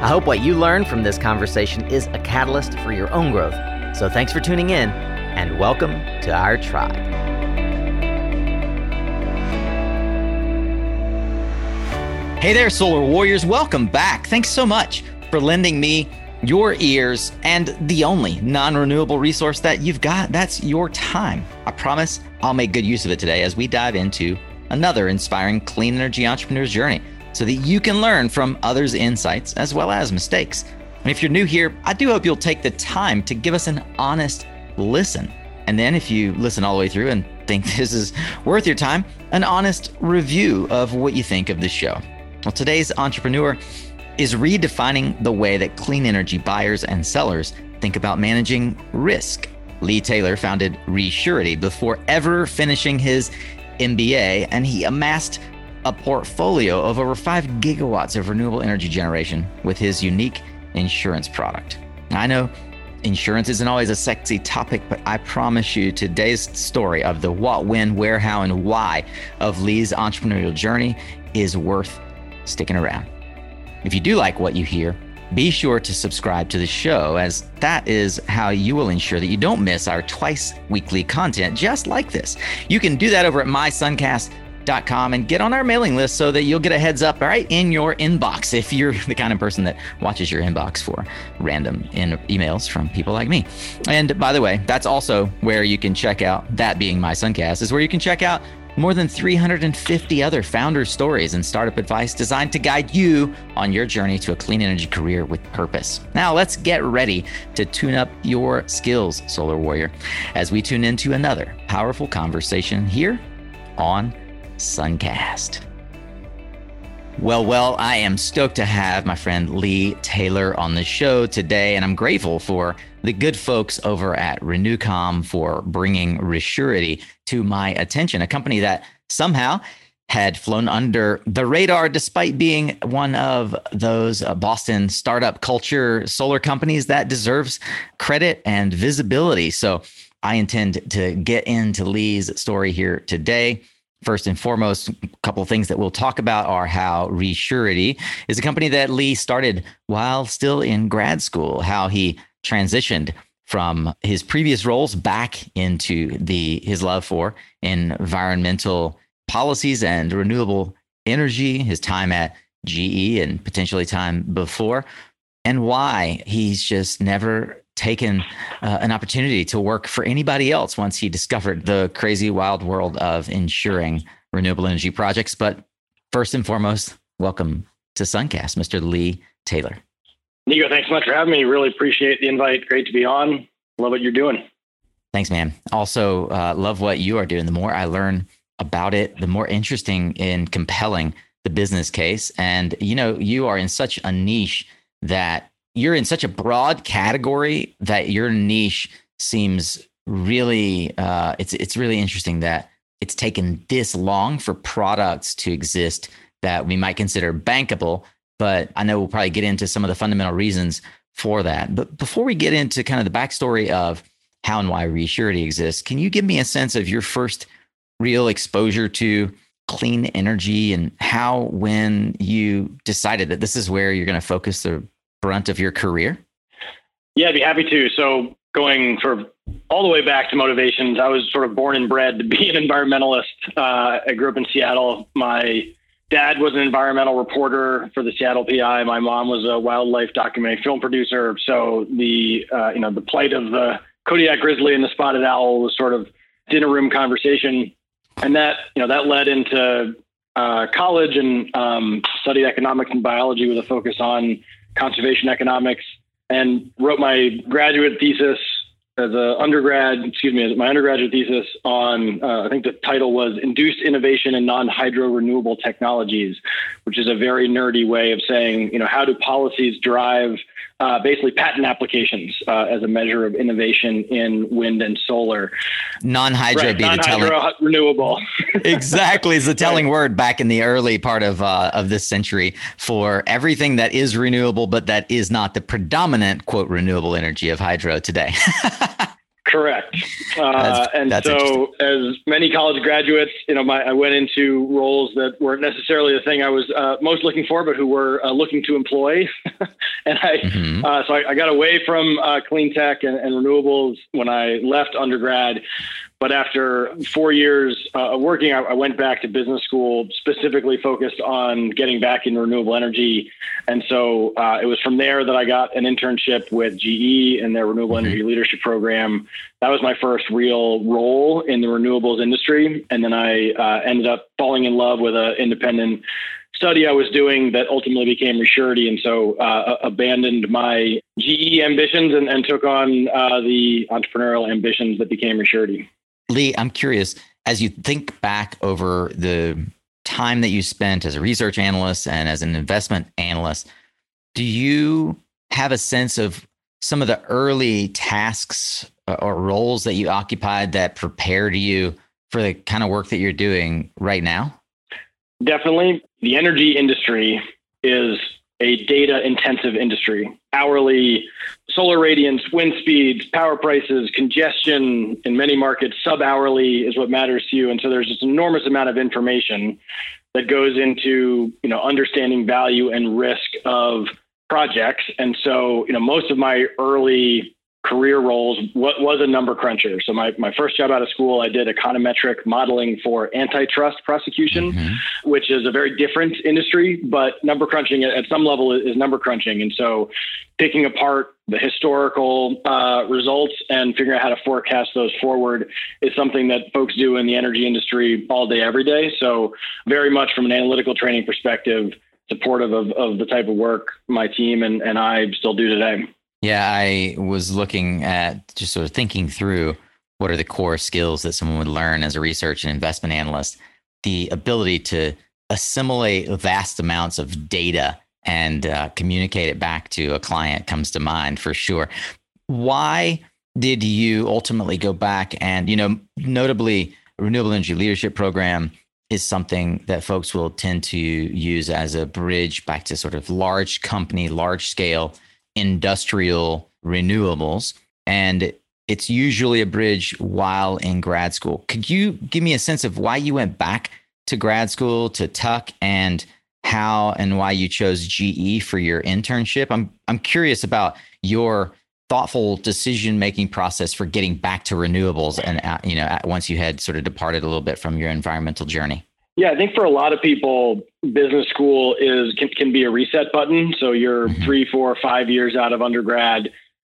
I hope what you learn from this conversation is a catalyst for your own growth. So thanks for tuning in, and welcome to our tribe. Hey there, Solar Warriors. Welcome back. Thanks so much for lending me your ears and the only non renewable resource that you've got. That's your time. I promise I'll make good use of it today as we dive into another inspiring clean energy entrepreneur's journey so that you can learn from others' insights as well as mistakes. And if you're new here, I do hope you'll take the time to give us an honest listen. And then, if you listen all the way through and think this is worth your time, an honest review of what you think of the show. Well, today's entrepreneur is redefining the way that clean energy buyers and sellers think about managing risk. Lee Taylor founded Resurety before ever finishing his MBA, and he amassed a portfolio of over 5 gigawatts of renewable energy generation with his unique insurance product. I know insurance isn't always a sexy topic, but I promise you today's story of the what, when, where, how, and why of Lee's entrepreneurial journey is worth sticking around. If you do like what you hear, be sure to subscribe to the show, as that is how you will ensure that you don't miss our twice weekly content just like this. You can do that over at mysuncast.com com and get on our mailing list so that you'll get a heads up right in your inbox if you're the kind of person that watches your inbox for random in- emails from people like me. And by the way, that's also where you can check out that being my Suncast is where you can check out more than 350 other founder stories and startup advice designed to guide you on your journey to a clean energy career with purpose. Now, let's get ready to tune up your skills, Solar Warrior, as we tune into another powerful conversation here on Suncast. Well, well, I am stoked to have my friend Lee Taylor on the show today, and I'm grateful for the good folks over at Renewcom for bringing Resurety to my attention, a company that somehow had flown under the radar despite being one of those Boston startup culture solar companies that deserves credit and visibility. So I intend to get into Lee's story here today First and foremost, a couple of things that we'll talk about are how Resurety is a company that Lee started while still in grad school, how he transitioned from his previous roles back into the his love for environmental policies and renewable energy, his time at GE and potentially time before, and why he's just never taken uh, an opportunity to work for anybody else once he discovered the crazy wild world of insuring renewable energy projects. But first and foremost, welcome to Suncast, Mr. Lee Taylor. Nico, thanks so much for having me. Really appreciate the invite. Great to be on. Love what you're doing. Thanks, man. Also, uh, love what you are doing. The more I learn about it, the more interesting and compelling the business case. And, you know, you are in such a niche that you're in such a broad category that your niche seems really uh, it's it's really interesting that it's taken this long for products to exist that we might consider bankable but i know we'll probably get into some of the fundamental reasons for that. But before we get into kind of the backstory of how and why resurety exists can you give me a sense of your first real exposure to clean energy and how when you decided that this is where you're going to focus the brunt of your career? Yeah, I'd be happy to. So going for all the way back to motivations, I was sort of born and bred to be an environmentalist. Uh, I grew up in Seattle. My dad was an environmental reporter for the Seattle PI. My mom was a wildlife documentary film producer. So the uh, you know the plight of the Kodiak grizzly and the spotted owl was sort of dinner room conversation, and that you know that led into uh, college and um, studied economics and biology with a focus on conservation economics, and wrote my graduate thesis as a undergrad, excuse me, my undergraduate thesis on, uh, I think the title was Induced Innovation in Non-Hydro Renewable Technologies, which is a very nerdy way of saying, you know, how do policies drive uh, basically patent applications uh, as a measure of innovation in wind and solar. Non-hydro right, be non-hydro the telling renewable. exactly, is the telling right. word back in the early part of uh, of this century for everything that is renewable, but that is not the predominant quote renewable energy of hydro today. Correct. Uh, and that's so, as many college graduates, you know, my, I went into roles that weren't necessarily the thing I was uh, most looking for, but who were uh, looking to employ. and I, mm-hmm. Uh, so I, I, got away from uh, clean tech and, and, renewables when I left undergrad. But after four years uh, of working, I, I, went back to business school, specifically focused on getting back in renewable energy. And so uh, it was from there that I got an internship with GE and their renewable mm-hmm. energy leadership program. That was my first real role in the renewables industry. And then I uh, ended up falling in love with an independent study I was doing that ultimately became Resurety, and so uh, abandoned my GE ambitions and, and took on uh, the entrepreneurial ambitions that became Resurety. Lee, I'm curious as you think back over the time that you spent as a research analyst and as an investment analyst, do you have a sense of some of the early tasks uh, or roles that you occupied that prepared you for the kind of work that you're doing right now? Definitely. The energy industry is a data intensive industry. Hourly solar radiance, wind speeds, power prices, congestion in many markets, sub hourly is what matters to you. And so there's this enormous amount of information that goes into, you know, understanding value and risk of projects. And so, you know, most of my early career roles what was a number cruncher. So my, my first job out of school i did econometric modeling for antitrust prosecution mm-hmm. which is a very different industry but number crunching at some level is number crunching. And so picking apart the historical uh, results and figuring out how to forecast those forward is something that folks do in the energy industry all day every day. So very much from an analytical training perspective supportive of, of the type of work my team and, and i still do today yeah, I was looking at just sort of thinking through what are the core skills that someone would learn as a research and investment analyst. The ability to assimilate vast amounts of data and uh, communicate it back to a client comes to mind for sure. Why did you ultimately go back and, you know, notably, renewable energy leadership program is something that folks will tend to use as a bridge back to sort of large company, large scale industrial renewables. And it's usually a bridge while in grad school. Could you give me a sense of why you went back to grad school to Tuck and how and why you chose GE for your internship? I'm I'm curious about your thoughtful decision making process for getting back to renewables and uh, you know once you had sort of departed a little bit from your environmental journey. Yeah, I think for a lot of people, business school is can, can be a reset button. So you're mm-hmm. three, four, five years out of undergrad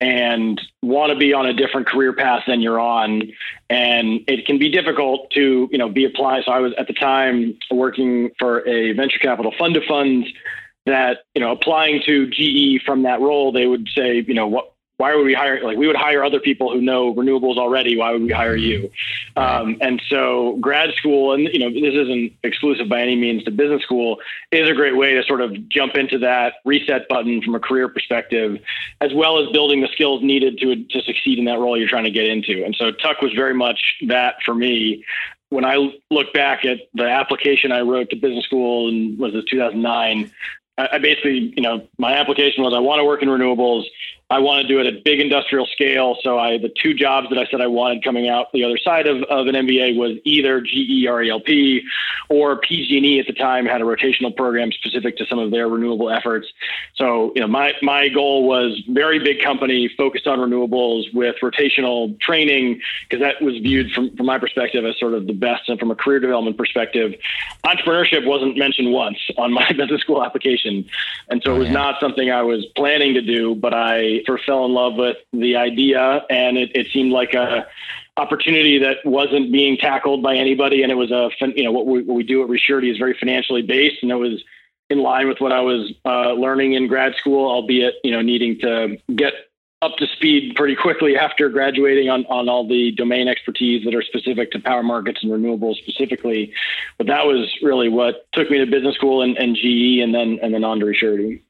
and want to be on a different career path than you're on and it can be difficult to you know be applied so i was at the time working for a venture capital fund of funds that you know applying to ge from that role they would say you know what why would we hire like we would hire other people who know renewables already why would we hire you? Um, and so grad school and you know this isn't exclusive by any means to business school is a great way to sort of jump into that reset button from a career perspective as well as building the skills needed to to succeed in that role you're trying to get into. And so tuck was very much that for me. When I look back at the application I wrote to business school and was it 2009, I basically, you know, my application was I want to work in renewables. I want to do it at big industrial scale. So I the two jobs that I said I wanted coming out the other side of, of an MBA was either GE RELP or PG&E at the time had a rotational program specific to some of their renewable efforts. So you know my my goal was very big company focused on renewables with rotational training because that was viewed from from my perspective as sort of the best and from a career development perspective. Entrepreneurship wasn't mentioned once on my business school application, and so it was not something I was planning to do, but I first fell in love with the idea, and it, it seemed like a opportunity that wasn't being tackled by anybody. And it was a, you know, what we, what we do at Resurety is very financially based, and it was in line with what I was uh, learning in grad school, albeit you know needing to get up to speed pretty quickly after graduating on, on all the domain expertise that are specific to power markets and renewables specifically. But that was really what took me to business school and, and GE and then and then on to.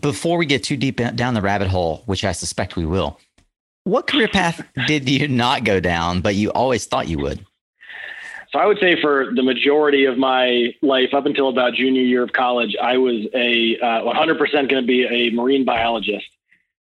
Before we get too deep down the rabbit hole, which I suspect we will, what career path did you not go down, but you always thought you would? So I would say for the majority of my life, up until about junior year of college, I was a uh, 100% going to be a marine biologist.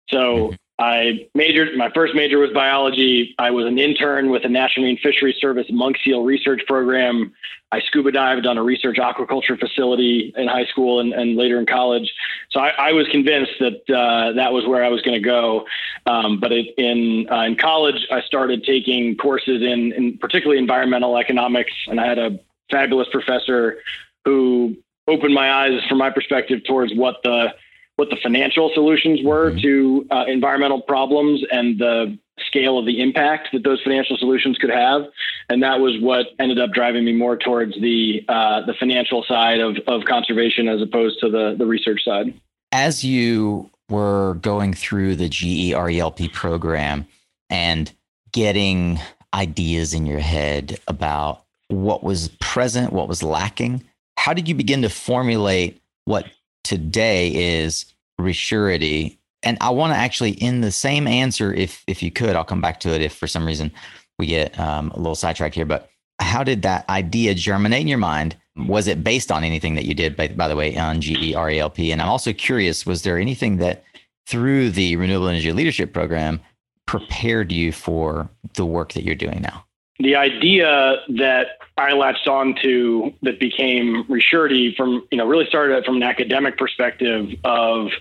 So mm-hmm. I majored, my first major was biology. I was an intern with the National Marine Fisheries Service Monk Seal Research Program. I scuba dived on a research aquaculture facility in high school and, and later in college. So I, I was convinced that uh, that was where I was going to go. Um, but it, in uh, in college, I started taking courses in, in particularly environmental economics, and I had a fabulous professor who opened my eyes, from my perspective, towards what the what the financial solutions were mm-hmm. to uh, environmental problems and the scale of the impact that those financial solutions could have. And that was what ended up driving me more towards the uh, the financial side of, of conservation as opposed to the, the research side. As you were going through the GE RELP program and getting ideas in your head about what was present, what was lacking, how did you begin to formulate what today is resurety. And I want to actually, in the same answer, if if you could, I'll come back to it if for some reason we get um, a little sidetracked here. But how did that idea germinate in your mind? Was it based on anything that you did, by, by the way, on GERELP? And I'm also curious, was there anything that through the Renewable Energy Leadership Program prepared you for the work that you're doing now? The idea that I latched on to that became Resurety from, you know, really started from an academic perspective of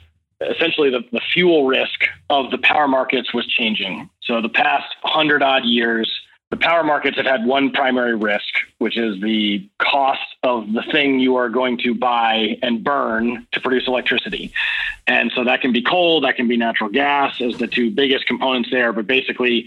essentially the, the fuel risk of the power markets was changing. So the past hundred odd years, the power markets have had one primary risk, which is the cost of the thing you are going to buy and burn to produce electricity. And so that can be coal, that can be natural gas as the two biggest components there. But basically,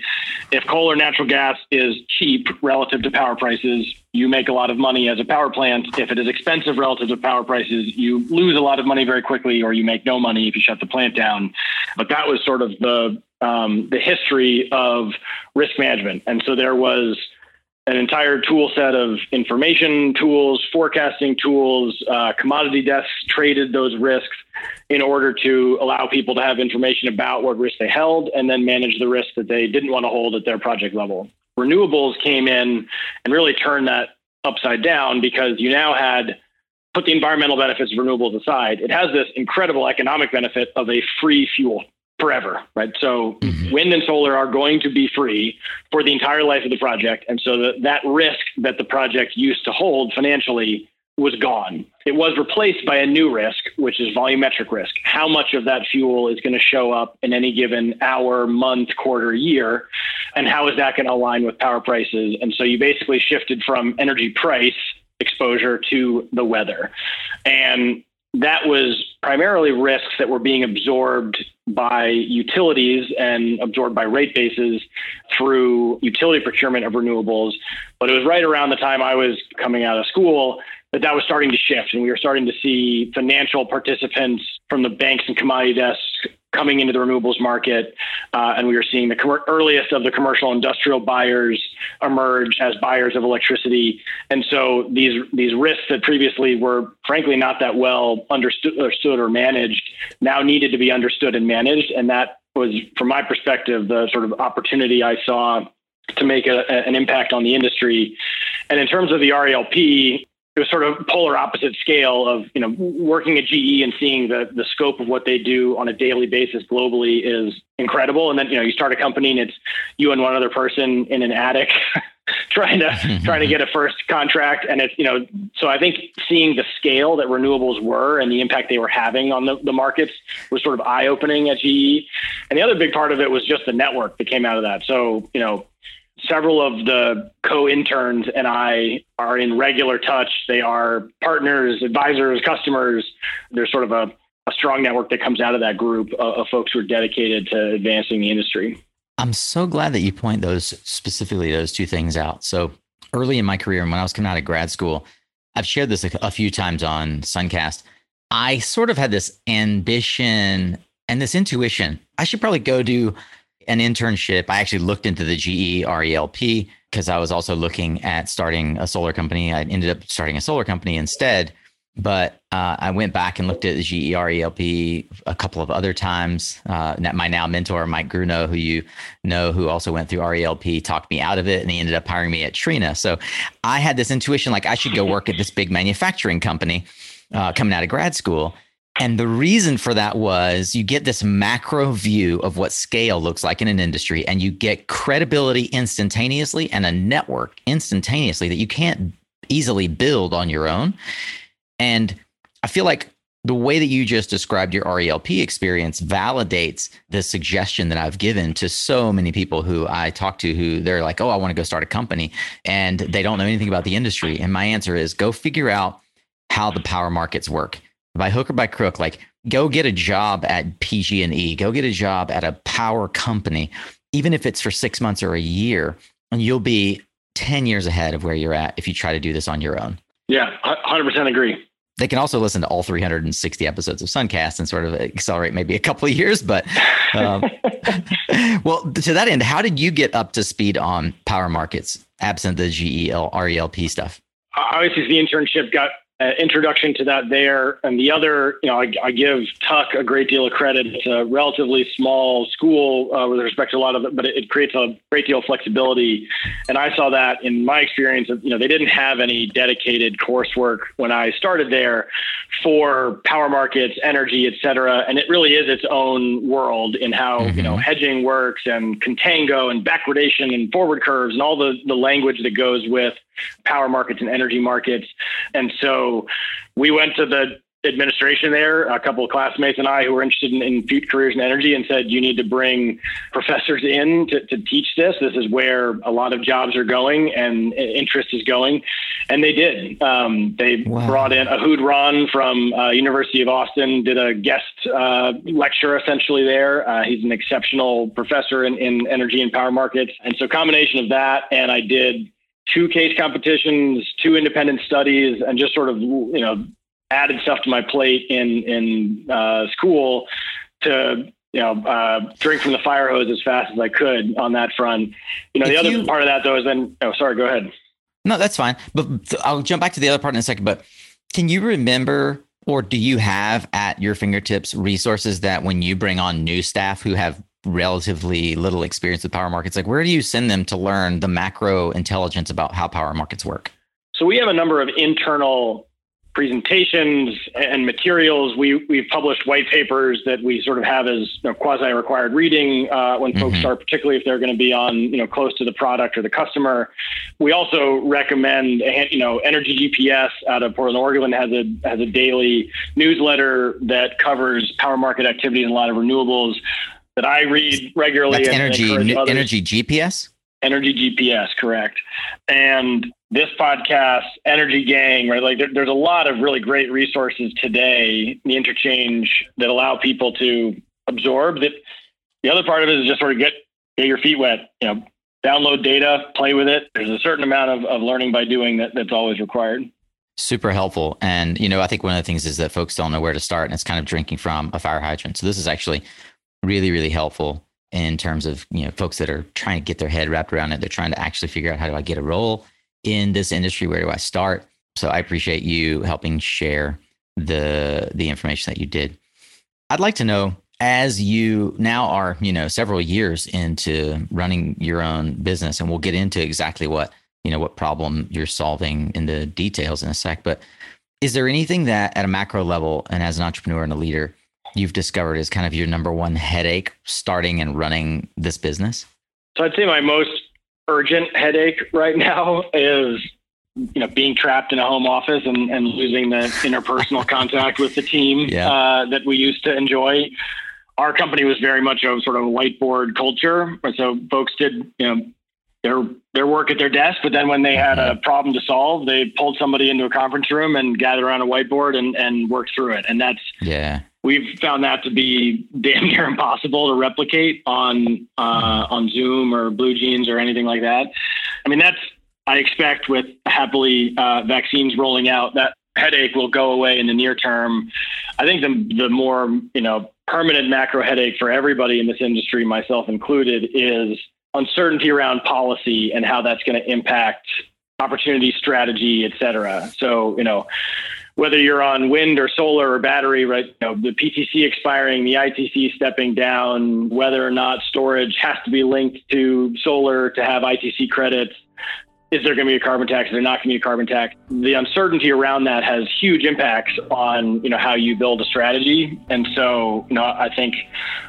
if coal or natural gas is cheap relative to power prices, you make a lot of money as a power plant. If it is expensive relative to power prices, you lose a lot of money very quickly, or you make no money if you shut the plant down. But that was sort of the um, the history of risk management. And so there was an entire tool set of information tools, forecasting tools, uh, commodity desks traded those risks in order to allow people to have information about what risk they held and then manage the risk that they didn't want to hold at their project level. Renewables came in and really turned that upside down because you now had put the environmental benefits of renewables aside, it has this incredible economic benefit of a free fuel forever, right? So mm-hmm. wind and solar are going to be free for the entire life of the project. And so the, that risk that the project used to hold financially was gone. It was replaced by a new risk, which is volumetric risk. How much of that fuel is going to show up in any given hour, month, quarter, year? And how is that going to align with power prices? And so you basically shifted from energy price exposure to the weather. And that was primarily risks that were being absorbed by utilities and absorbed by rate bases through utility procurement of renewables. But it was right around the time I was coming out of school that that was starting to shift, and we were starting to see financial participants from the banks and commodity desks coming into the renewables market, uh, and we were seeing the com- earliest of the commercial industrial buyers emerge as buyers of electricity. And so these these risks that previously were frankly not that well understood, or managed now needed to be understood and managed, and that was, from my perspective, the sort of opportunity I saw to make a, an impact on the industry. And in terms of the RELP, it was sort of polar opposite scale of you know working at GE and seeing the the scope of what they do on a daily basis globally is incredible. And then you know you start a company and it's you and one other person in an attic trying to trying to get a first contract. And it's you know so I think seeing the scale that renewables were and the impact they were having on the, the markets was sort of eye opening at GE. And the other big part of it was just the network that came out of that. So you know several of the co-interns and I are in regular touch. They are partners, advisors, customers. There's sort of a, a strong network that comes out of that group of, of folks who are dedicated to advancing the industry. I'm so glad that you point those specifically those two things out. So early in my career, and when I was coming out of grad school, I've shared this a, a few times on Suncast. I sort of had this ambition and this intuition. I should probably go do an internship. I actually looked into the GE RELP because I was also looking at starting a solar company. I ended up starting a solar company instead. but uh, I went back and looked at the GERELP a couple of other times. Uh, my now mentor, Mike Gruno, who you know, who also went through RELP, talked me out of it and he ended up hiring me at Trina. So I had this intuition like I should go work at this big manufacturing company uh, coming out of grad school. And the reason for that was you get this macro view of what scale looks like in an industry, and you get credibility instantaneously and a network instantaneously that you can't easily build on your own. And I feel like the way that you just described your RELP experience validates the suggestion that I've given to so many people who I talk to who they're like, oh, I want to go start a company and they don't know anything about the industry. And my answer is go figure out how the power markets work by hook or by crook. Like go get a job at PG&E, go get a job at a power company, even if it's for six months or a year, and you'll be 10 years ahead of where you're at if you try to do this on your own. Yeah, 100% agree. They can also listen to all 360 episodes of Suncast and sort of accelerate maybe a couple of years. But um, well, to that end, how did you get up to speed on power markets absent the GEL RELP stuff? Obviously, the internship got uh, introduction to that there. And the other, you know, I, I, give Tuck a great deal of credit. It's a relatively small school uh, with respect to a lot of it, but it, it, creates a great deal of flexibility. And I saw that in my experience. Of, you know, they didn't have any dedicated coursework when I started there for power markets, energy, et cetera. And it really is its own world in how mm-hmm. you know hedging works and contango and backwardation and forward curves and all the the language that goes with power markets and energy markets. And so we went to the administration there, a couple of classmates and I who were interested in, in future careers in energy and said, you need to bring professors in to, to teach this. This is where a lot of jobs are going and interest is going. And they did. Um, they wow. brought in Ehud Ronn from uh, University of Austin, did a guest uh, lecture essentially there. Uh, he's an exceptional professor in, in energy and power markets. And so combination of that, and I did two case competitions, two independent studies, and just sort of you know added stuff to my plate in in uh, school to you know uh, drink from the fire hose as fast as I could on that front. You know, if the other you, part of that though is then. Oh, sorry. Go ahead. No, that's fine. But I'll jump back to the other part in a second. But can you remember? Or do you have at your fingertips resources that when you bring on new staff who have relatively little experience with power markets, like where do you send them to learn the macro intelligence about how power markets work? So we have a number of internal presentations and materials. We we've published white papers that we sort of have as you know, quasi-required reading uh, when mm-hmm. folks start, particularly if they're going to be on you know close to the product or the customer. We also recommend you know Energy GPS out of Portland, Oregon has a has a daily newsletter that covers power market activity and a lot of renewables that I read regularly. That's energy, energy GPS. Energy GPS, correct. And this podcast, Energy Gang, right? Like there, there's a lot of really great resources today, the interchange that allow people to absorb. That the other part of it is just sort of get get your feet wet. You know, download data, play with it. There's a certain amount of, of learning by doing that that's always required. Super helpful. And, you know, I think one of the things is that folks don't know where to start and it's kind of drinking from a fire hydrant. So this is actually really, really helpful in terms of, you know, folks that are trying to get their head wrapped around it. They're trying to actually figure out how do I get a role in this industry? Where do I start? So I appreciate you helping share the the information that you did. I'd like to know as you now are, you know, several years into running your own business, and we'll get into exactly what you know what problem you're solving in the details in a sec. But is there anything that at a macro level and as an entrepreneur and a leader you've discovered is kind of your number one headache starting and running this business? So I'd say my most urgent headache right now is you know being trapped in a home office and, and losing the interpersonal contact with the team yeah. uh, that we used to enjoy. Our company was very much a sort of whiteboard culture, so folks did you know their their work at their desk, but then when they had a mm-hmm. problem to solve, they pulled somebody into a conference room and gathered around a whiteboard and and worked through it. And that's yeah we've found that to be damn near impossible to replicate on uh, on Zoom or Blue Jeans or anything like that. I mean, that's I expect with happily uh, vaccines rolling out that headache will go away in the near term. I think the the more you know permanent macro headache for everybody in this industry, myself included, is uncertainty around policy and how that's going to impact opportunity strategy, et cetera. So you know whether you're on wind or solar or battery, right? You know, the PTC expiring, the ITC stepping down, whether or not storage has to be linked to solar to have ITC credits, is there going to be a carbon tax? Is there not going to be a carbon tax? The uncertainty around that has huge impacts on you know how you build a strategy. And so you know I think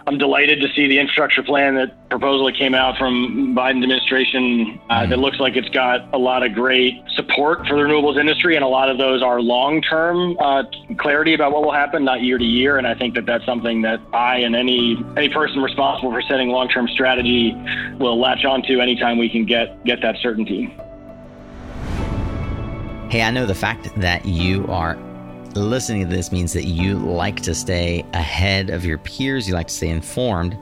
I'm delighted to see the infrastructure plan that proposal that came out from Biden administration. Uh, mm-hmm. that looks like it's got a lot of great support for the renewables industry, and a lot of those are long-term uh, clarity about what will happen, not year to year. And I think that that's something that I and any any person responsible for setting long-term strategy will latch onto anytime we can get get that certainty. Hey, I know the fact that you are listening to this means that you like to stay ahead of your peers, you like to stay informed.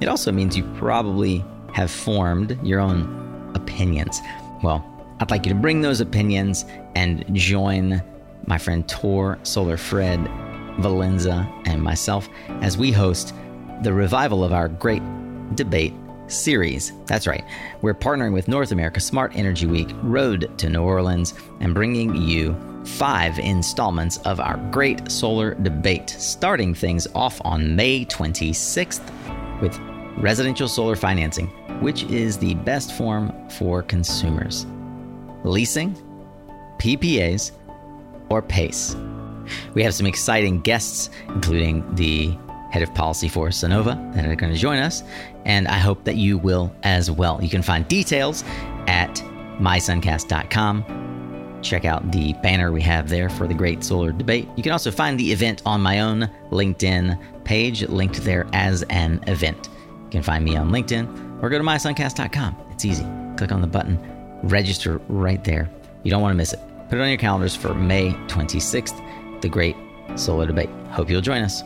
It also means you probably have formed your own opinions. Well, I'd like you to bring those opinions and join my friend Tor, Solar Fred, Valenza, and myself as we host the revival of our great debate series. That's right. We're partnering with North America Smart Energy Week Road to New Orleans and bringing you five installments of our great solar debate, starting things off on May 26th with residential solar financing, which is the best form for consumers. Leasing, PPAs, or PACE. We have some exciting guests, including the head of policy for Sunnova, that are going to join us, and I hope that you will as well. You can find details at mysuncast.com. Check out the banner we have there for the Great Solar Debate. You can also find the event on my own LinkedIn page, linked there as an event. You can find me on LinkedIn or go to mysuncast.com. It's easy. Click on the button, register right there. You don't want to miss it. Put it on your calendars for May 26th, the Great Solar Debate. Hope you'll join us.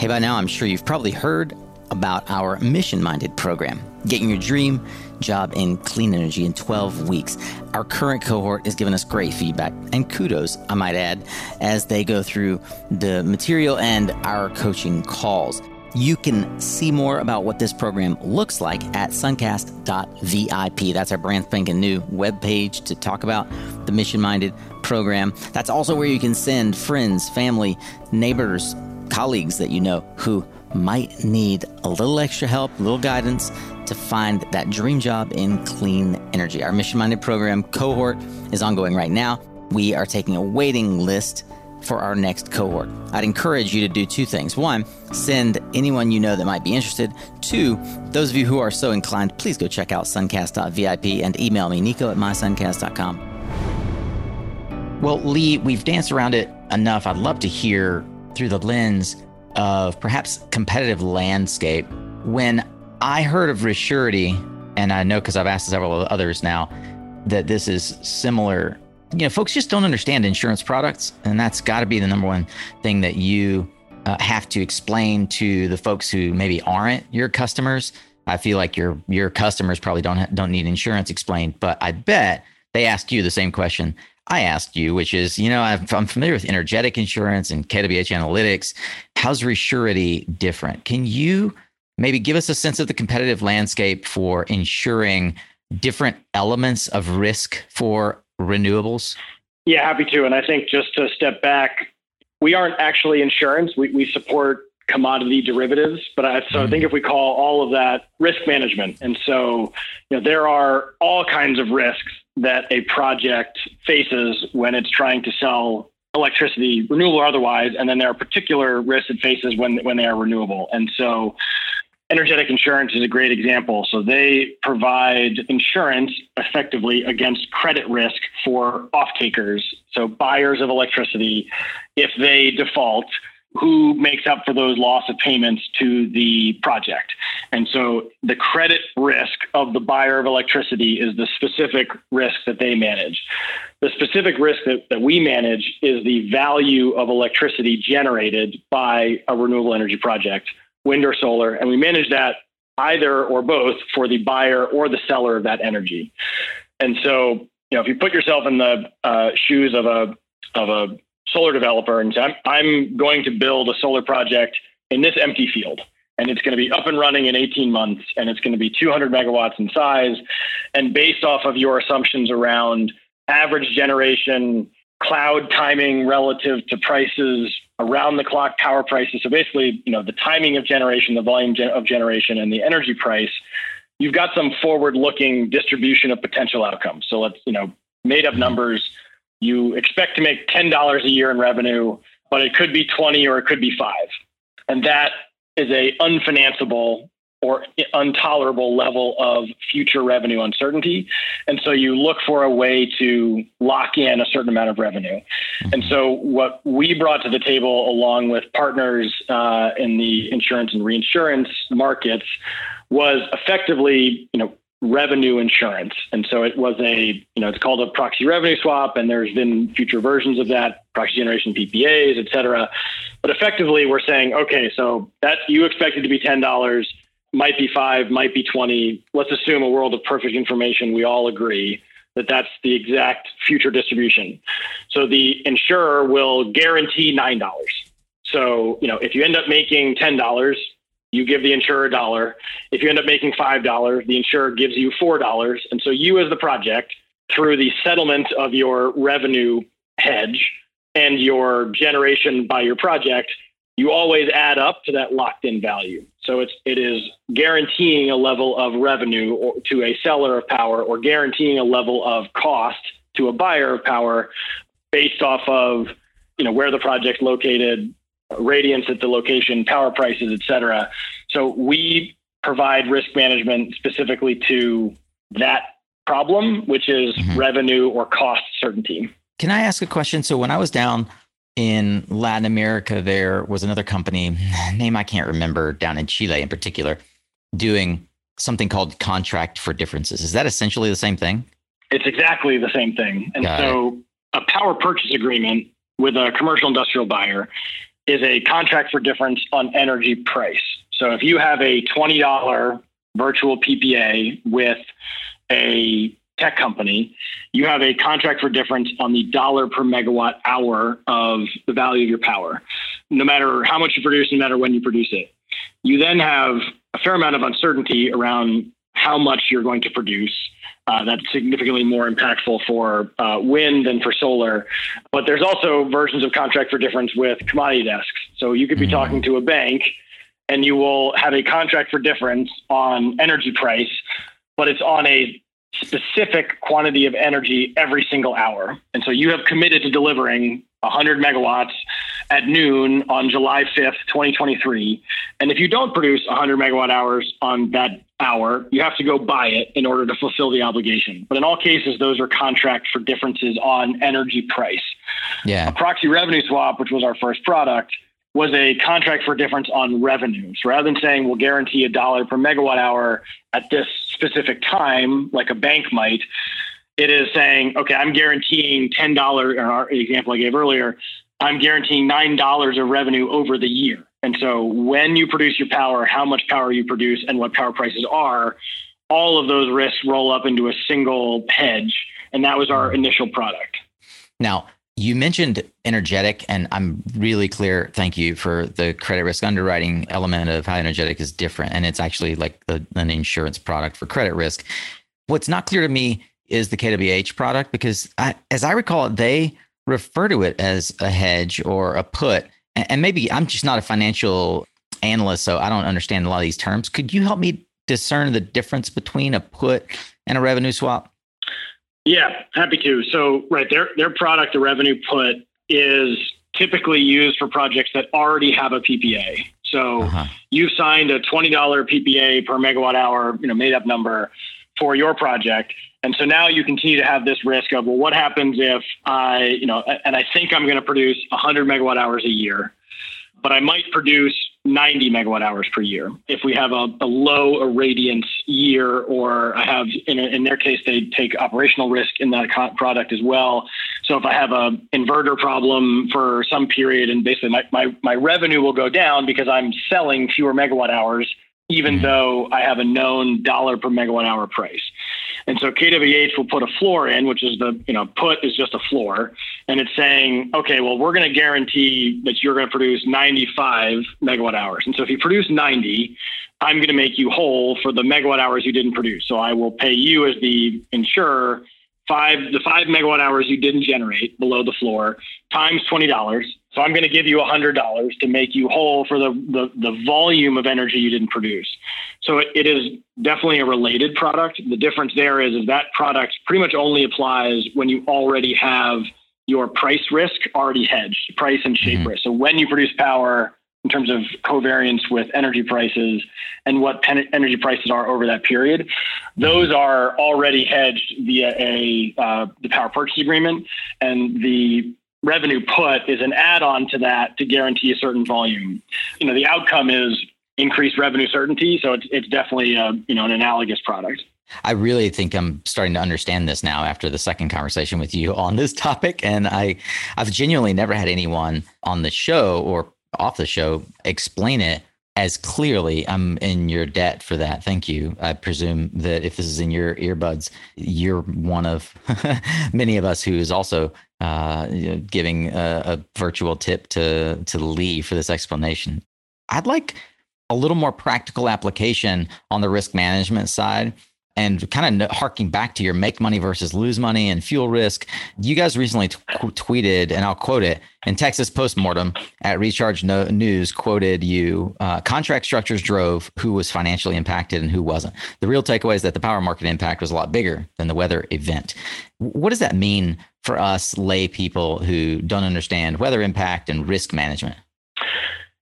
Hey, by now, I'm sure you've probably heard about our mission minded program, getting your dream job in clean energy in 12 weeks. Our current cohort is giving us great feedback and kudos, I might add, as they go through the material and our coaching calls. You can see more about what this program looks like at suncast.vip. That's our brand spanking new webpage to talk about the mission minded program. That's also where you can send friends, family, neighbors, colleagues that you know who might need a little extra help, a little guidance to find that dream job in clean energy. Our mission minded program cohort is ongoing right now. We are taking a waiting list for our next cohort. I'd encourage you to do two things. One, send anyone you know that might be interested. Two, those of you who are so inclined, please go check out suncast.vip and email me, nico at mysuncast.com. Well, Lee, we've danced around it enough. I'd love to hear through the lens of perhaps competitive landscape. When I heard of Resurety, and I know because I've asked several others now that this is similar. You know, folks just don't understand insurance products, and that's got to be the number one thing that you uh, have to explain to the folks who maybe aren't your customers. I feel like your your customers probably don't ha- don't need insurance explained, but I bet they ask you the same question. I asked you, which is, you know, I'm familiar with energetic insurance and KWH analytics. How's Resurety different? Can you maybe give us a sense of the competitive landscape for insuring different elements of risk for renewables? Yeah, happy to. And I think just to step back, we aren't actually insurance. We, we support commodity derivatives. But I, so mm-hmm. I think if we call all of that risk management, and so you know there are all kinds of risks that a project faces when it's trying to sell electricity, renewable or otherwise, and then there are particular risks it faces when when they are renewable. And so Energetic insurance is a great example. So they provide insurance effectively against credit risk for off takers, so buyers of electricity, if they default who makes up for those loss of payments to the project. And so the credit risk of the buyer of electricity is the specific risk that they manage. The specific risk that, that we manage is the value of electricity generated by a renewable energy project, wind or solar, and we manage that either or both for the buyer or the seller of that energy. And so, you know, if you put yourself in the uh, shoes of a of a solar developer and say, I'm, I'm going to build a solar project in this empty field and it's going to be up and running in 18 months and it's going to be 200 megawatts in size and based off of your assumptions around average generation cloud timing relative to prices around the clock power prices. So basically, you know, the timing of generation, the volume of generation, and the energy price. You've got some forward-looking distribution of potential outcomes. So let's, you know, made up numbers. You expect to make ten dollars a year in revenue, but it could be twenty or it could be five, and that is a unfinanceable or intolerable level of future revenue uncertainty. And so you look for a way to lock in a certain amount of revenue. Mm-hmm. And so what we brought to the table, along with partners uh, in the insurance and reinsurance markets, was effectively, you know, revenue insurance. And so it was a, you know, it's called a proxy revenue swap, and there's been future versions of that, proxy generation PPAs, et cetera. But effectively, we're saying, okay, so that you expected to be ten dollars might be five, might be 20. Let's assume a world of perfect information. We all agree that that's the exact future distribution. So the insurer will guarantee $9. So, you know, if you end up making $10, you give the insurer a dollar. If you end up making $5, the insurer gives you $4. And so you as the project, through the settlement of your revenue hedge and your generation by your project, you always add up to that locked in value. So it's it is guaranteeing a level of revenue or, to a seller of power or guaranteeing a level of cost to a buyer of power based off of you know where the project's located, radiance at the location, power prices, et cetera. So we provide risk management specifically to that problem, which is mm-hmm. revenue or cost certainty. Can I ask a question? So when I was down in Latin America, there was another company, name I can't remember, down in Chile in particular, doing something called contract for differences. Is that essentially the same thing? It's exactly the same thing. And Got so it. a power purchase agreement with a commercial industrial buyer is a contract for difference on energy price. So if you have a $20 virtual PPA with a tech company, you have a contract for difference on the dollar per megawatt hour of the value of your power, no matter how much you produce, no matter when you produce it. You then have a fair amount of uncertainty around how much you're going to produce. Uh, that's significantly more impactful for uh, wind than for solar. But there's also versions of contract for difference with commodity desks. So you could be mm-hmm. talking to a bank and you will have a contract for difference on energy price, but it's on a specific quantity of energy every single hour. And so you have committed to delivering 100 megawatts at noon on July 5th, 2023. And if you don't produce 100 megawatt hours on that hour, you have to go buy it in order to fulfill the obligation. But in all cases, those are contracts for differences on energy price. Yeah. A proxy revenue swap, which was our first product, was a contract for difference on revenues. Rather than saying we'll guarantee a dollar per megawatt hour at this specific time, like a bank might, it is saying, okay, I'm guaranteeing $10, or our example I gave earlier, I'm guaranteeing $9 of revenue over the year. And so when you produce your power, how much power you produce and what power prices are, all of those risks roll up into a single hedge. And that was our initial product. Now, you mentioned energetic, and I'm really clear. Thank you for the credit risk underwriting element of how energetic is different. And it's actually like an insurance product for credit risk. What's not clear to me is the KWH product because, I, as I recall it, they refer to it as a hedge or a put. And maybe I'm just not a financial analyst, so I don't understand a lot of these terms. Could you help me discern the difference between a put and a revenue swap? Yeah, happy to. So, right, their their product, the revenue put, is typically used for projects that already have a PPA. So, uh-huh. you've signed a twenty dollar PPA per megawatt hour, you know, made up number for your project, and so now you continue to have this risk of, well, what happens if I, you know, and I think I'm going to produce 100 megawatt hours a year, but I might produce 90 megawatt hours per year. If we have a, a low irradiance year, or I have, in, in, their case, they take operational risk in that product as well. So if I have a inverter problem for some period, and basically my, my, my revenue will go down because I'm selling fewer megawatt hours, even mm-hmm. though I have a known dollar per megawatt hour price. And so KWH will put a floor in, which is the, you know, put is just a floor. And it's saying, okay, well, we're going to guarantee that you're going to produce 95 megawatt hours. And so if you produce 90, I'm going to make you whole for the megawatt hours you didn't produce. So I will pay you as the insurer five the five megawatt hours you didn't generate below the floor times twenty dollars. So I'm going to give you hundred dollars to make you whole for the, the the volume of energy you didn't produce. So it, it is definitely a related product. The difference there is is that product pretty much only applies when you already have your price risk already hedged, price and shape mm-hmm. risk. So when you produce power in terms of covariance with energy prices and what pen- energy prices are over that period. Those are already hedged via a uh, the power purchase agreement, and the revenue put is an add-on to that to guarantee a certain volume. You know, the outcome is increased revenue certainty, so it's it's definitely a, you know an analogous product. I really think I'm starting to understand this now after the second conversation with you on this topic. And I, I've genuinely never had anyone on the show or off the show explain it as clearly. I'm in your debt for that. Thank you. I presume that if this is in your earbuds, you're one of many of us who is also uh, giving a, a virtual tip to to Lee for this explanation. I'd like a little more practical application on the risk management side and kind of harking back to your make money versus lose money and fuel risk, you guys recently t- tweeted, and I'll quote it in Texas Postmortem at Recharge no- News, quoted you uh, contract structures drove who was financially impacted and who wasn't. The real takeaway is that the power market impact was a lot bigger than the weather event. What does that mean for us lay people who don't understand weather impact and risk management?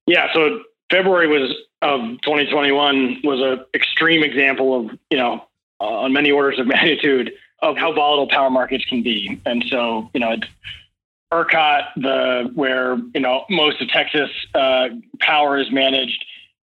Yeah, so February was of 2021 was an extreme example of you know uh, on many orders of magnitude of how volatile power markets can be. And so, you know, ERCOT, the where you know most of Texas uh, power is managed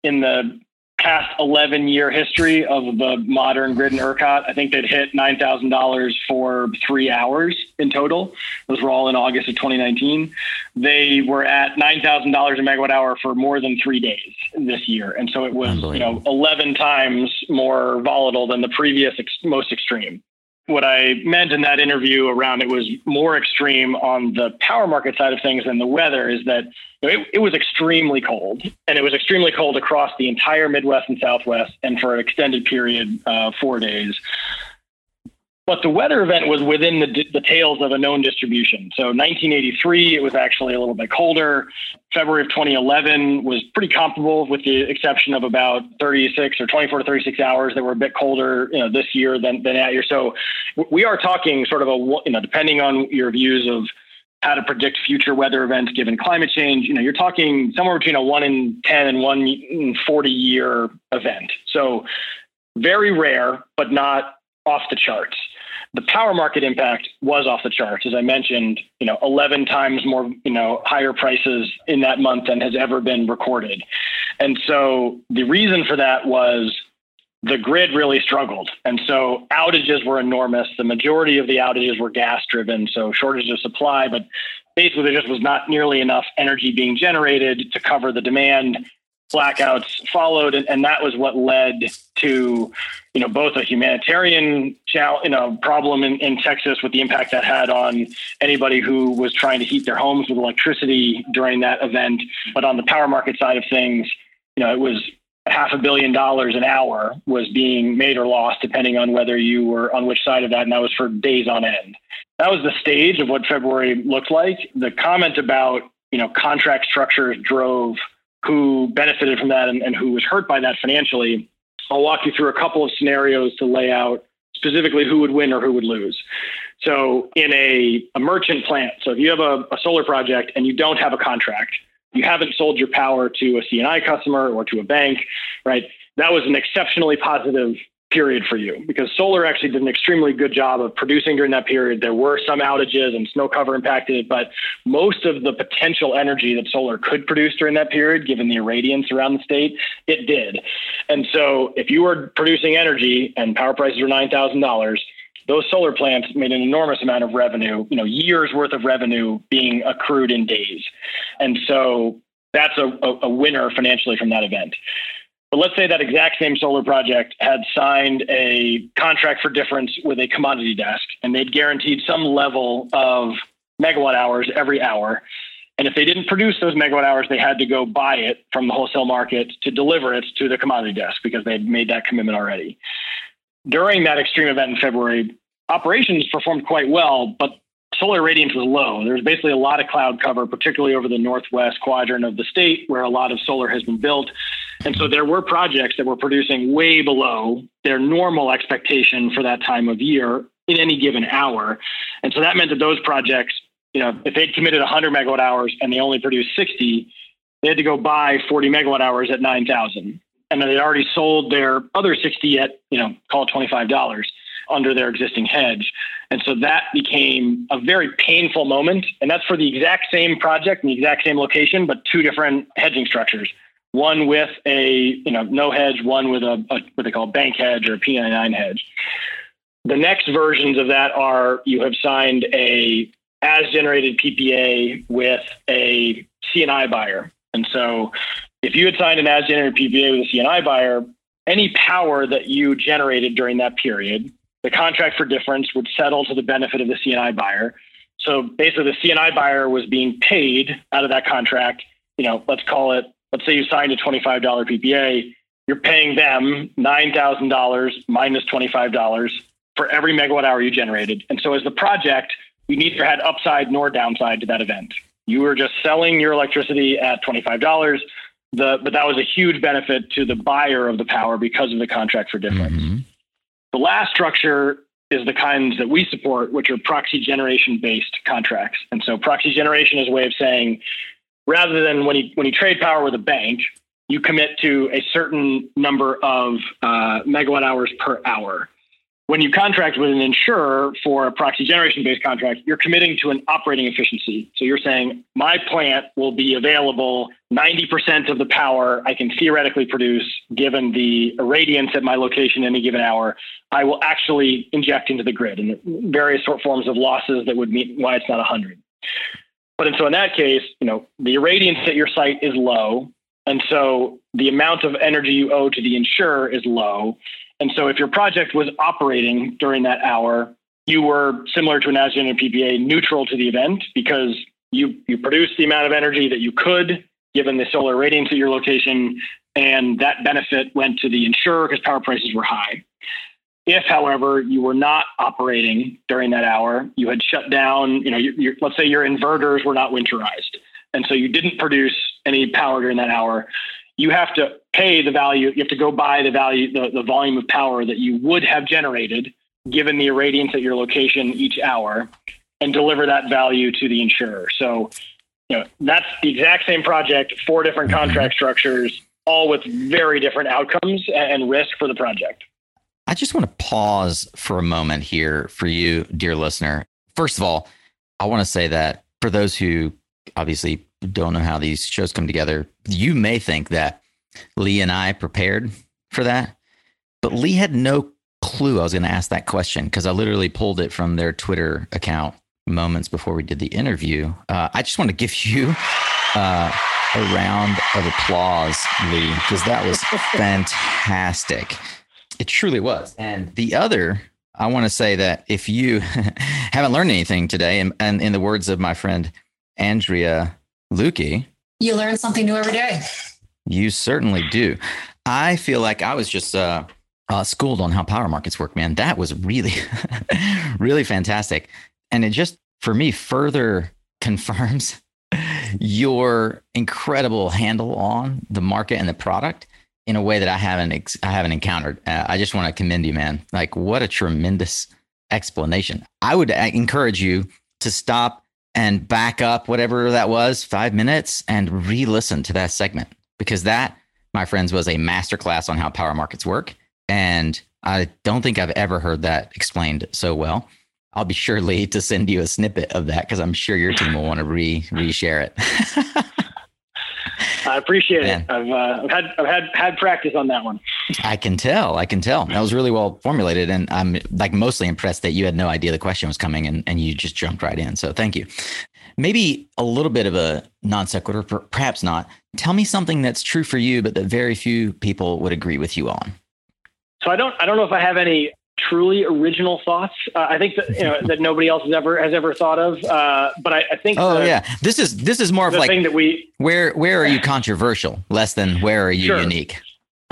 in the past 11 year history of the modern grid and ERCOT, I think they'd hit $9,000 for three hours in total. Those were all in August of 2019. They were at $9,000 a megawatt hour for more than three days this year. And so it was, you know, 11 times more volatile than the previous ex- most extreme what I meant in that interview around it was more extreme on the power market side of things than the weather is that it, it, was extremely cold and it was extremely cold across the entire Midwest and Southwest and for an extended period, uh, four days. But the weather event was within the, the tails of a known distribution. So 1983, it was actually a little bit colder. February of 2011 was pretty comparable, with the exception of about 36 or 24 to 36 hours that were a bit colder, you know, this year than than that year. So we are talking sort of a, you know, depending on your views of how to predict future weather events given climate change, you know, you're talking somewhere between a one in 10 and one in 40 year event. So very rare, but not off the charts the power market impact was off the charts. As I mentioned, you know, 11 times more, you know, higher prices in that month than has ever been recorded. And so the reason for that was the grid really struggled. And so outages were enormous. The majority of the outages were gas driven, so shortage of supply, but basically there just was not nearly enough energy being generated to cover the demand blackouts followed, and, and that was what led to you know both a humanitarian you know problem in, in Texas with the impact that had on anybody who was trying to heat their homes with electricity during that event, but on the power market side of things, you know it was half a billion dollars an hour was being made or lost depending on whether you were on which side of that, and that was for days on end. That was the stage of what February looked like. The comment about you know contract structures drove who benefited from that and, and who was hurt by that financially. I'll walk you through a couple of scenarios to lay out specifically who would win or who would lose. So, in a, a merchant plant, so if you have a, a solar project and you don't have a contract, you haven't sold your power to a C&I customer or to a bank, right? That was an exceptionally positive period for you because solar actually did an extremely good job of producing during that period. There were some outages and snow cover impacted, but most of the potential energy that solar could produce during that period, given the irradiance around the state, it did. And so if you were producing energy and power prices were $9,000, those solar plants made an enormous amount of revenue, you know, years worth of revenue being accrued in days. And so that's a, a winner financially from that event. But let's say that exact same solar project had signed a contract for difference with a commodity desk and they'd guaranteed some level of megawatt hours every hour. And if they didn't produce those megawatt hours, they had to go buy it from the wholesale market to deliver it to the commodity desk because they'd made that commitment already. During that extreme event in February, operations performed quite well, but solar radiance was low. There's basically a lot of cloud cover, particularly over the northwest quadrant of the state where a lot of solar has been built. And so there were projects that were producing way below their normal expectation for that time of year in any given hour. And so that meant that those projects, you know, if they'd committed 100 megawatt hours and they only produced 60, they had to go buy 40 megawatt hours at 9,000. And then they'd already sold their other 60 at, you know, call it $25 under their existing hedge. And so that became a very painful moment. And that's for the exact same project in the exact same location, but two different hedging structures. One with a you know no hedge, one with a, a what they call bank hedge or a P99 hedge. The next versions of that are you have signed a as generated PPA with a C&I buyer. And so if you had signed an as generated PPA with a C&I buyer, any power that you generated during that period the contract for difference would settle to the benefit of the C&I buyer. So basically, the C&I buyer was being paid out of that contract. You know, let's call it, let's say you signed a $25 PPA, you're paying them $9,000 minus $25 for every megawatt hour you generated. And so as the project, we neither had upside nor downside to that event. You were just selling your electricity at $25. The, but that was a huge benefit to the buyer of the power because of the contract for difference. Mm-hmm. The last structure is the kinds that we support, which are proxy generation based contracts. And so proxy generation is a way of saying rather than when you when you trade power with a bank, you commit to a certain number of uh, megawatt hours per hour when you contract with an insurer for a proxy generation based contract, you're committing to an operating efficiency. So you're saying my plant will be available 90% of the power I can theoretically produce given the irradiance at my location any given hour. I will actually inject into the grid and various sort forms of losses that would mean why it's not 100. But and so in that case, you know, the irradiance at your site is low. And so the amount of energy you owe to the insurer is low. And so if your project was operating during that hour, you were similar to an as and PPA, neutral to the event because you you produced the amount of energy that you could given the solar radiance at your location, and that benefit went to the insurer because power prices were high. If, however, you were not operating during that hour, you had shut down, you know, you, let's say your inverters were not winterized, and so you didn't produce any power during that hour, you have to pay the value, you have to go buy the value, the, the volume of power that you would have generated given the irradiance at your location each hour and deliver that value to the insurer. So, you know, that's the exact same project, four different mm-hmm. contract structures, all with very different outcomes and risk for the project. I just want to pause for a moment here for you, dear listener. First of all, I want to say that for those who obviously don't know how these shows come together, you may think that Lee and I prepared for that, but Lee had no clue I was going to ask that question because I literally pulled it from their Twitter account moments before we did the interview. Uh, I just want to give you uh, a round of applause, Lee, because that was fantastic. It truly was. And the other, I want to say that if you haven't learned anything today, and, and in the words of my friend Andrea Lukey. You learn something new every day. You certainly do. I feel like I was just uh, uh, schooled on how power markets work, man. That was really, really fantastic. And it just, for me, further confirms your incredible handle on the market and the product in a way that I haven't ex- I haven't encountered. Uh, I just want to commend you, man. Like what a tremendous explanation. I would uh, encourage you to stop and back up whatever that was, five minutes, and re listen to that segment because that, my friends, was a masterclass on how power markets work. And I don't think I've ever heard that explained so well. I'll be sure, Lee, to send you a snippet of that because I'm sure your team will want to re reshare it. I appreciate Man. it. I've, uh, I've, had I've had had practice on that one. I can tell. I can tell. That was really well formulated, and I'm like mostly impressed that you had no idea the question was coming, and and you just jumped right in. So thank you. Maybe a little bit of a non sequitur, perhaps not. Tell me something that's true for you, but that very few people would agree with you on. So I don't I don't know if I have any truly original thoughts. Uh, I think that you know that nobody else has ever has ever thought of. Uh, but I, I, think. Oh the, yeah, this is this is more of like thing that we where where are you controversial, less than where are you sure. unique.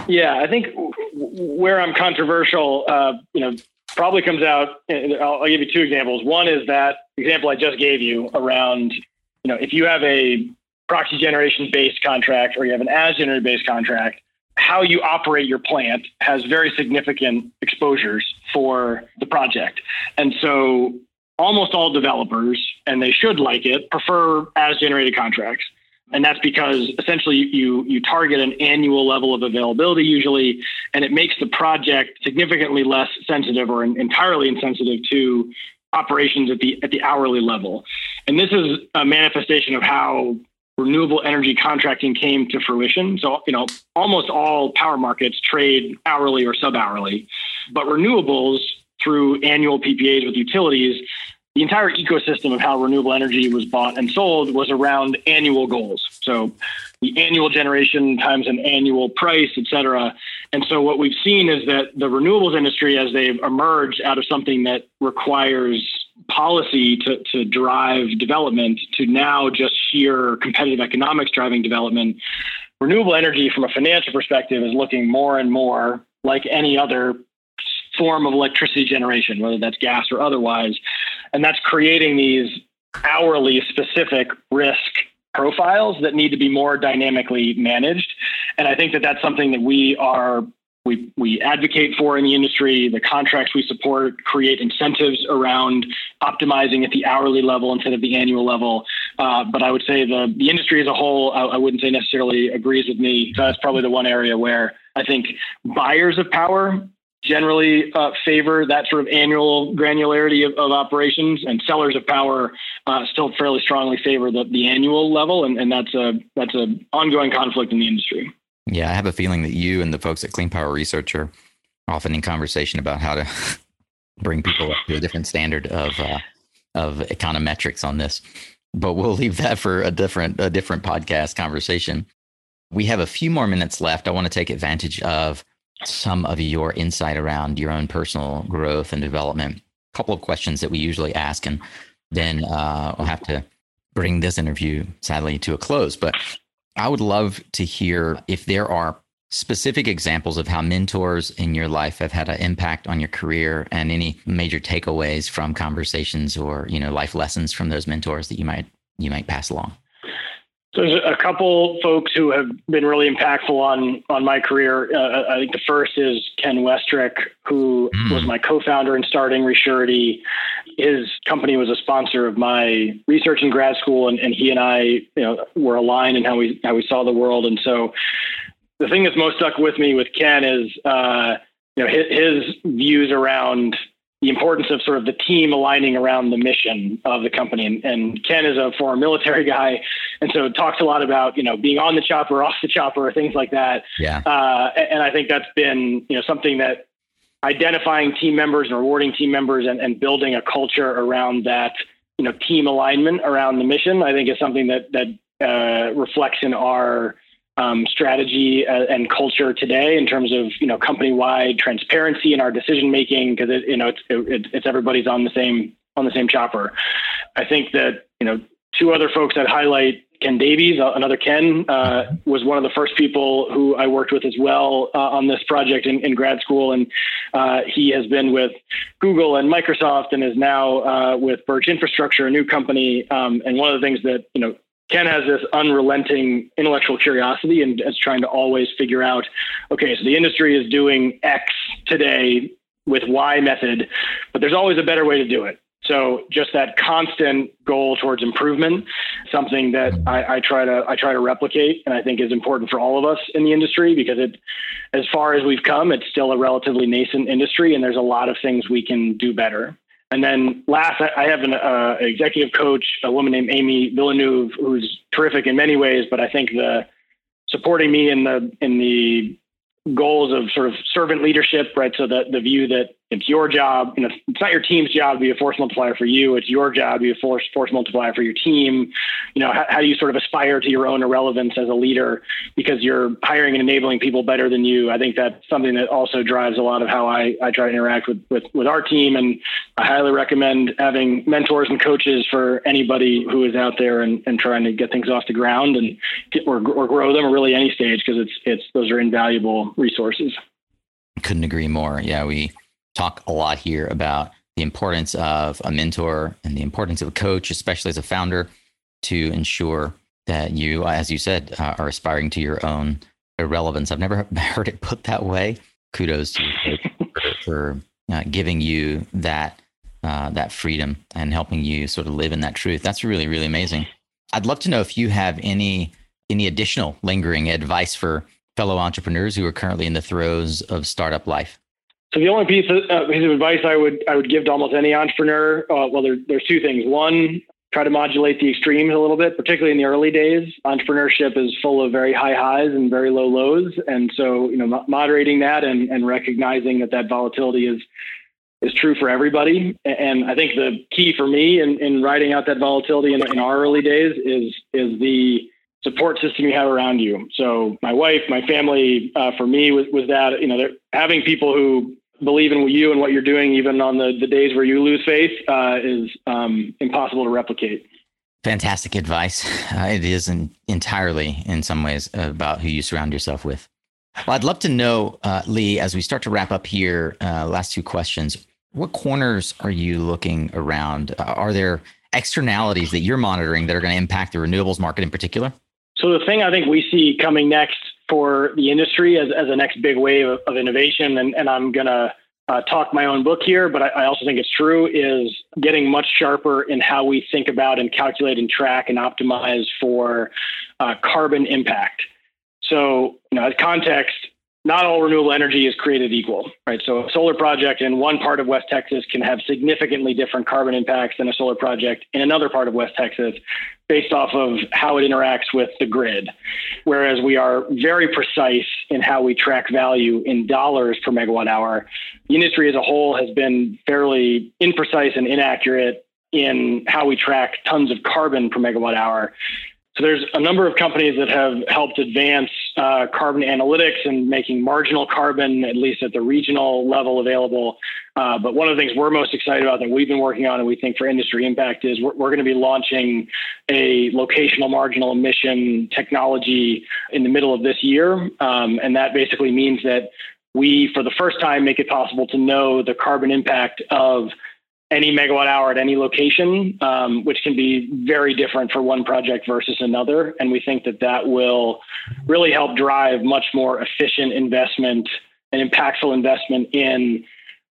Yeah, I think where I'm controversial, uh, you know, probably comes out. I'll, I'll give you two examples. One is that example I just gave you around, you know, if you have a proxy generation based contract or you have an as generated based contract, how you operate your plant has very significant exposures for the project. And so almost all developers, and they should like it, prefer as generated contracts. And that's because essentially you you target an annual level of availability usually, and it makes the project significantly less sensitive or entirely insensitive to operations at the at the hourly level. And this is a manifestation of how renewable energy contracting came to fruition. So, you know, almost all power markets trade hourly or sub hourly, but renewables through annual PPAs with utilities, the entire ecosystem of how renewable energy was bought and sold was around annual goals. So, the annual generation times an annual price, et cetera. And so, what we've seen is that the renewables industry, as they've emerged out of something that requires policy to, to drive development to now just sheer competitive economics driving development, renewable energy from a financial perspective is looking more and more like any other form of electricity generation, whether that's gas or otherwise. And that's creating these hourly specific risk profiles that need to be more dynamically managed. And I think that that's something that we are we, we advocate for in the industry. The contracts we support create incentives around optimizing at the hourly level instead of the annual level. Uh, but I would say the, the industry as a whole, I, I wouldn't say necessarily agrees with me. So that's probably the one area where I think buyers of power generally uh, favor that sort of annual granularity of, of operations, and sellers of power uh, still fairly strongly favor the, the annual level, and, and that's a that's an ongoing conflict in the industry. Yeah, I have a feeling that you and the folks at Clean Power Research are often in conversation about how to bring people up to a different standard of uh, of econometrics on this. But we'll leave that for a different a different podcast conversation. We have a few more minutes left. I want to take advantage of some of your insight around your own personal growth and development. A couple of questions that we usually ask, and then uh, we'll have to bring this interview sadly to a close. But I would love to hear if there are specific examples of how mentors in your life have had an impact on your career and any major takeaways from conversations or you know life lessons from those mentors that you might you might pass along so there's a couple folks who have been really impactful on on my career. Uh, I think the first is Ken Westrick, who mm. was my co-founder in starting Resurety. His company was a sponsor of my research in grad school, and, and he and I, you know, were aligned in how we how we saw the world. And so, the thing that's most stuck with me with Ken is, uh, you know, his, his views around the importance of sort of the team aligning around the mission of the company. And, and, Ken is a former military guy, and so talks a lot about you know being on the chopper, off the chopper, things like that. Yeah. Uh, and I think that's been you know something that identifying team members and rewarding team members and, and building a culture around that you know team alignment around the mission. I think is something that that uh, reflects in our um, strategy uh, and culture today in terms of you know company wide transparency in our decision making because it you know it's it, it's everybody's on the same on the same chopper. I think that you know two other folks that highlight Ken Davies, uh, another Ken, uh, was one of the first people who I worked with as well uh, on this project in, in grad school, and uh, he has been with Google and Microsoft, and is now uh, with Birch Infrastructure, a new company. Um, and one of the things that you know Ken has this unrelenting intellectual curiosity and is trying to always figure out, okay, so the industry is doing X today with Y method, but there's always a better way to do it. So just that constant goal towards improvement, something that I, I, try to I try to replicate, and I think is important for all of us in the industry because it, as far as we've come, it's still a relatively nascent industry, and there's a lot of things we can do better. And then last, I have an uh, executive coach, a woman named Amy Villeneuve, who's terrific in many ways. But I think the supporting me in the in the goals of sort of servant leadership, right? So the the view that it's your job. You know, it's not your team's job to be a force multiplier for you. It's your job to be a force force multiplier for your team. You know, how, how do you sort of aspire to your own irrelevance as a leader because you're hiring and enabling people better than you? I think that's something that also drives a lot of how I, I try to interact with, with with our team. And I highly recommend having mentors and coaches for anybody who is out there and, and trying to get things off the ground and get, or, or grow them or really any stage because it's it's those are invaluable resources. Couldn't agree more. Yeah, we talk a lot here about the importance of a mentor and the importance of a coach, especially as a founder, to ensure that you, as you said, uh, are aspiring to your own irrelevance. I've never heard it put that way. Kudos to you for, for uh, giving you that uh, that freedom and helping you sort of live in that truth. That's really really amazing. I'd love to know if you have any any additional lingering advice for fellow entrepreneurs who are currently in the throes of startup life. So the only piece of, uh, piece of advice I would I would give to almost any entrepreneur, uh, well, there, there's two things. One, try to modulate the extremes a little bit, particularly in the early days. Entrepreneurship is full of very high highs and very low lows, and so you know moderating that and, and recognizing that that volatility is is true for everybody. And I think the key for me in, in riding out that volatility in, in our early days is is the support system you have around you. So my wife, my family, uh, for me was, was that, you know, having people who believe in you and what you're doing, even on the, the days where you lose faith, uh, is um, impossible to replicate. Fantastic advice. Uh, it is not entirely, in some ways, about who you surround yourself with. Well, I'd love to know, uh, Lee, as we start to wrap up here, uh, last two questions. What corners are you looking around? Uh, are there externalities that you're monitoring that are going to impact the renewables market in particular? So the thing I think we see coming next for the industry as, as a next big wave of, of innovation, and, and I'm going to uh, talk my own book here, but I, I, also think it's true, is getting much sharper in how we think about and calculate and track and optimize for uh, carbon impact. So, you know, as context, not all renewable energy is created equal, right? So a solar project in one part of West Texas can have significantly different carbon impacts than a solar project in another part of West Texas based off of how it interacts with the grid. Whereas we are very precise in how we track value in dollars per megawatt hour. The industry as a whole has been fairly imprecise and inaccurate in how we track tons of carbon per megawatt hour. So there's a number of companies that have helped advance uh, carbon analytics and making marginal carbon, at least at the regional level, available. Uh, but one of the things we're most excited about that we've been working on and we think for industry impact is we're, we're going to be launching a locational marginal emission technology in the middle of this year. Um, and that basically means that we, for the first time, make it possible to know the carbon impact of any megawatt hour at any location, um, which can be very different for one project versus another. And we think that that will really help drive much more efficient investment and impactful investment in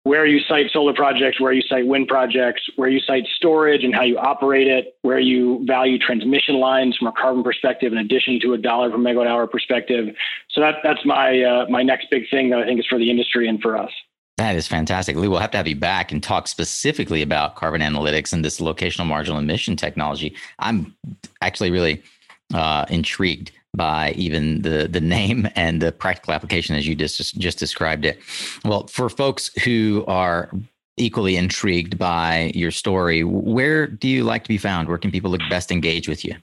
where you site solar projects, where you site wind projects, where you site storage and how you operate it, where you value transmission lines from a carbon perspective, in addition to a dollar per megawatt hour perspective. So that, that's my uh, my next big thing that I think is for the industry and for us. That is fantastic. Lee, we'll have to have you back and talk specifically about carbon analytics and this locational marginal emission technology. I'm actually really uh, intrigued by even the the name and the practical application as you just just described it. Well, for folks who are equally intrigued by your story, where do you like to be found? Where can people look best engage with you?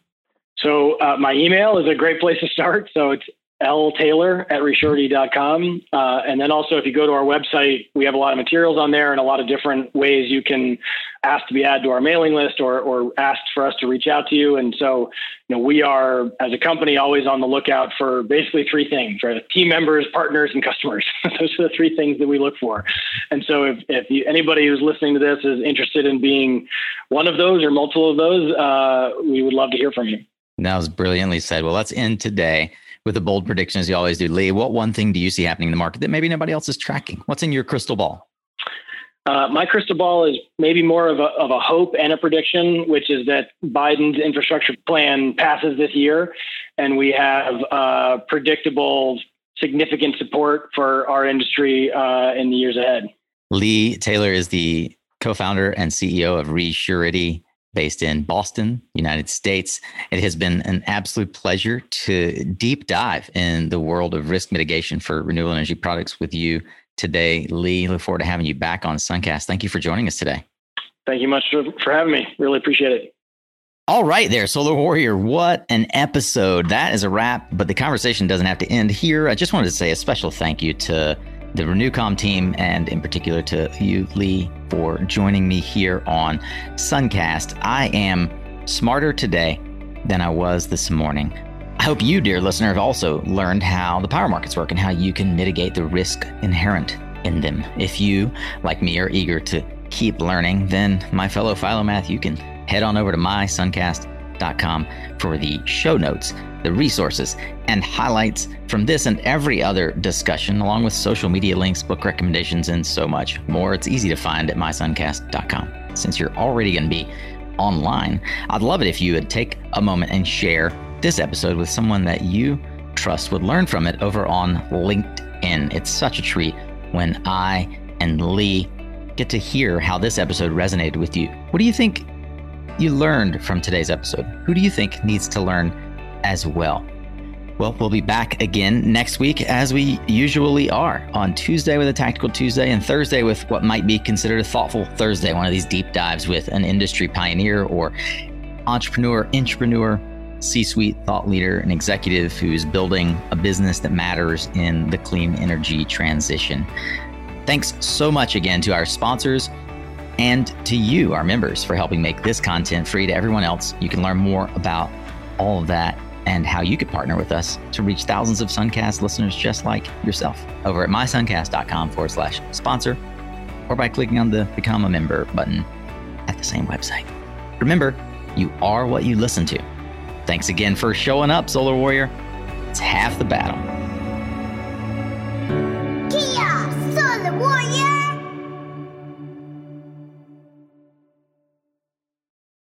So uh, my email is a great place to start. So it's L Taylor at resurety.com. Uh, and then also, if you go to our website, we have a lot of materials on there and a lot of different ways you can ask to be added to our mailing list or, or ask for us to reach out to you. And so, you know, we are, as a company, always on the lookout for basically three things, right? Team members, partners, and customers. Those are the three things that we look for. And so, if, if you, anybody who's listening to this is interested in being one of those or multiple of those, uh, we would love to hear from you. That was brilliantly said. Well, let's end today with a bold prediction as you always do. Lee, what one thing do you see happening in the market that maybe nobody else is tracking? What's in your crystal ball? Uh, my crystal ball is maybe more of a, of a hope and a prediction, which is that Biden's infrastructure plan passes this year and we have uh, predictable, significant support for our industry uh, in the years ahead. Lee Taylor is the co founder and CEO of Resurety based in Boston, United States. It has been an absolute pleasure to deep dive in the world of risk mitigation for renewable energy products with you today. Lee, look forward to having you back on Suncast. Thank you for joining us today. Thank you much for, for having me. Really appreciate it. All right, there, Solar Warrior. What an episode. That is a wrap, but the conversation doesn't have to end here. I just wanted to say a special thank you to the Renewcom team, and in particular to you, Lee, for joining me here on Suncast. I am smarter today than I was this morning. I hope you, dear listener, have also learned how the power markets work and how you can mitigate the risk inherent in them. If you, like me, are eager to keep learning, then my fellow Philomath, you can head on over to mysuncast.com for the show notes, the resources, and highlights from this and every other discussion, along with social media links, book recommendations, and so much more. It's easy to find at mysuncast.com. Since you're already going to be online, I'd love it if you would take a moment and share this episode with someone that you trust would learn from it over on LinkedIn. It's such a treat when I and Lee get to hear how this episode resonated with you. What do you think you learned from today's episode? Who do you think needs to learn as well? Well, we'll be back again next week as we usually are on Tuesday with a Tactical Tuesday and Thursday with what might be considered a thoughtful Thursday, one of these deep dives with an industry pioneer or entrepreneur, entrepreneur, C suite thought leader, an executive who's building a business that matters in the clean energy transition. Thanks so much again to our sponsors and to you, our members, for helping make this content free to everyone else. You can learn more about all of that and how you could partner with us to reach thousands of Suncast listeners just like yourself over at mysuncast.com forward slash sponsor or by clicking on the Become a Member button at the same website. Remember, you are what you listen to. Thanks again for showing up, Solar Warrior. It's half the battle.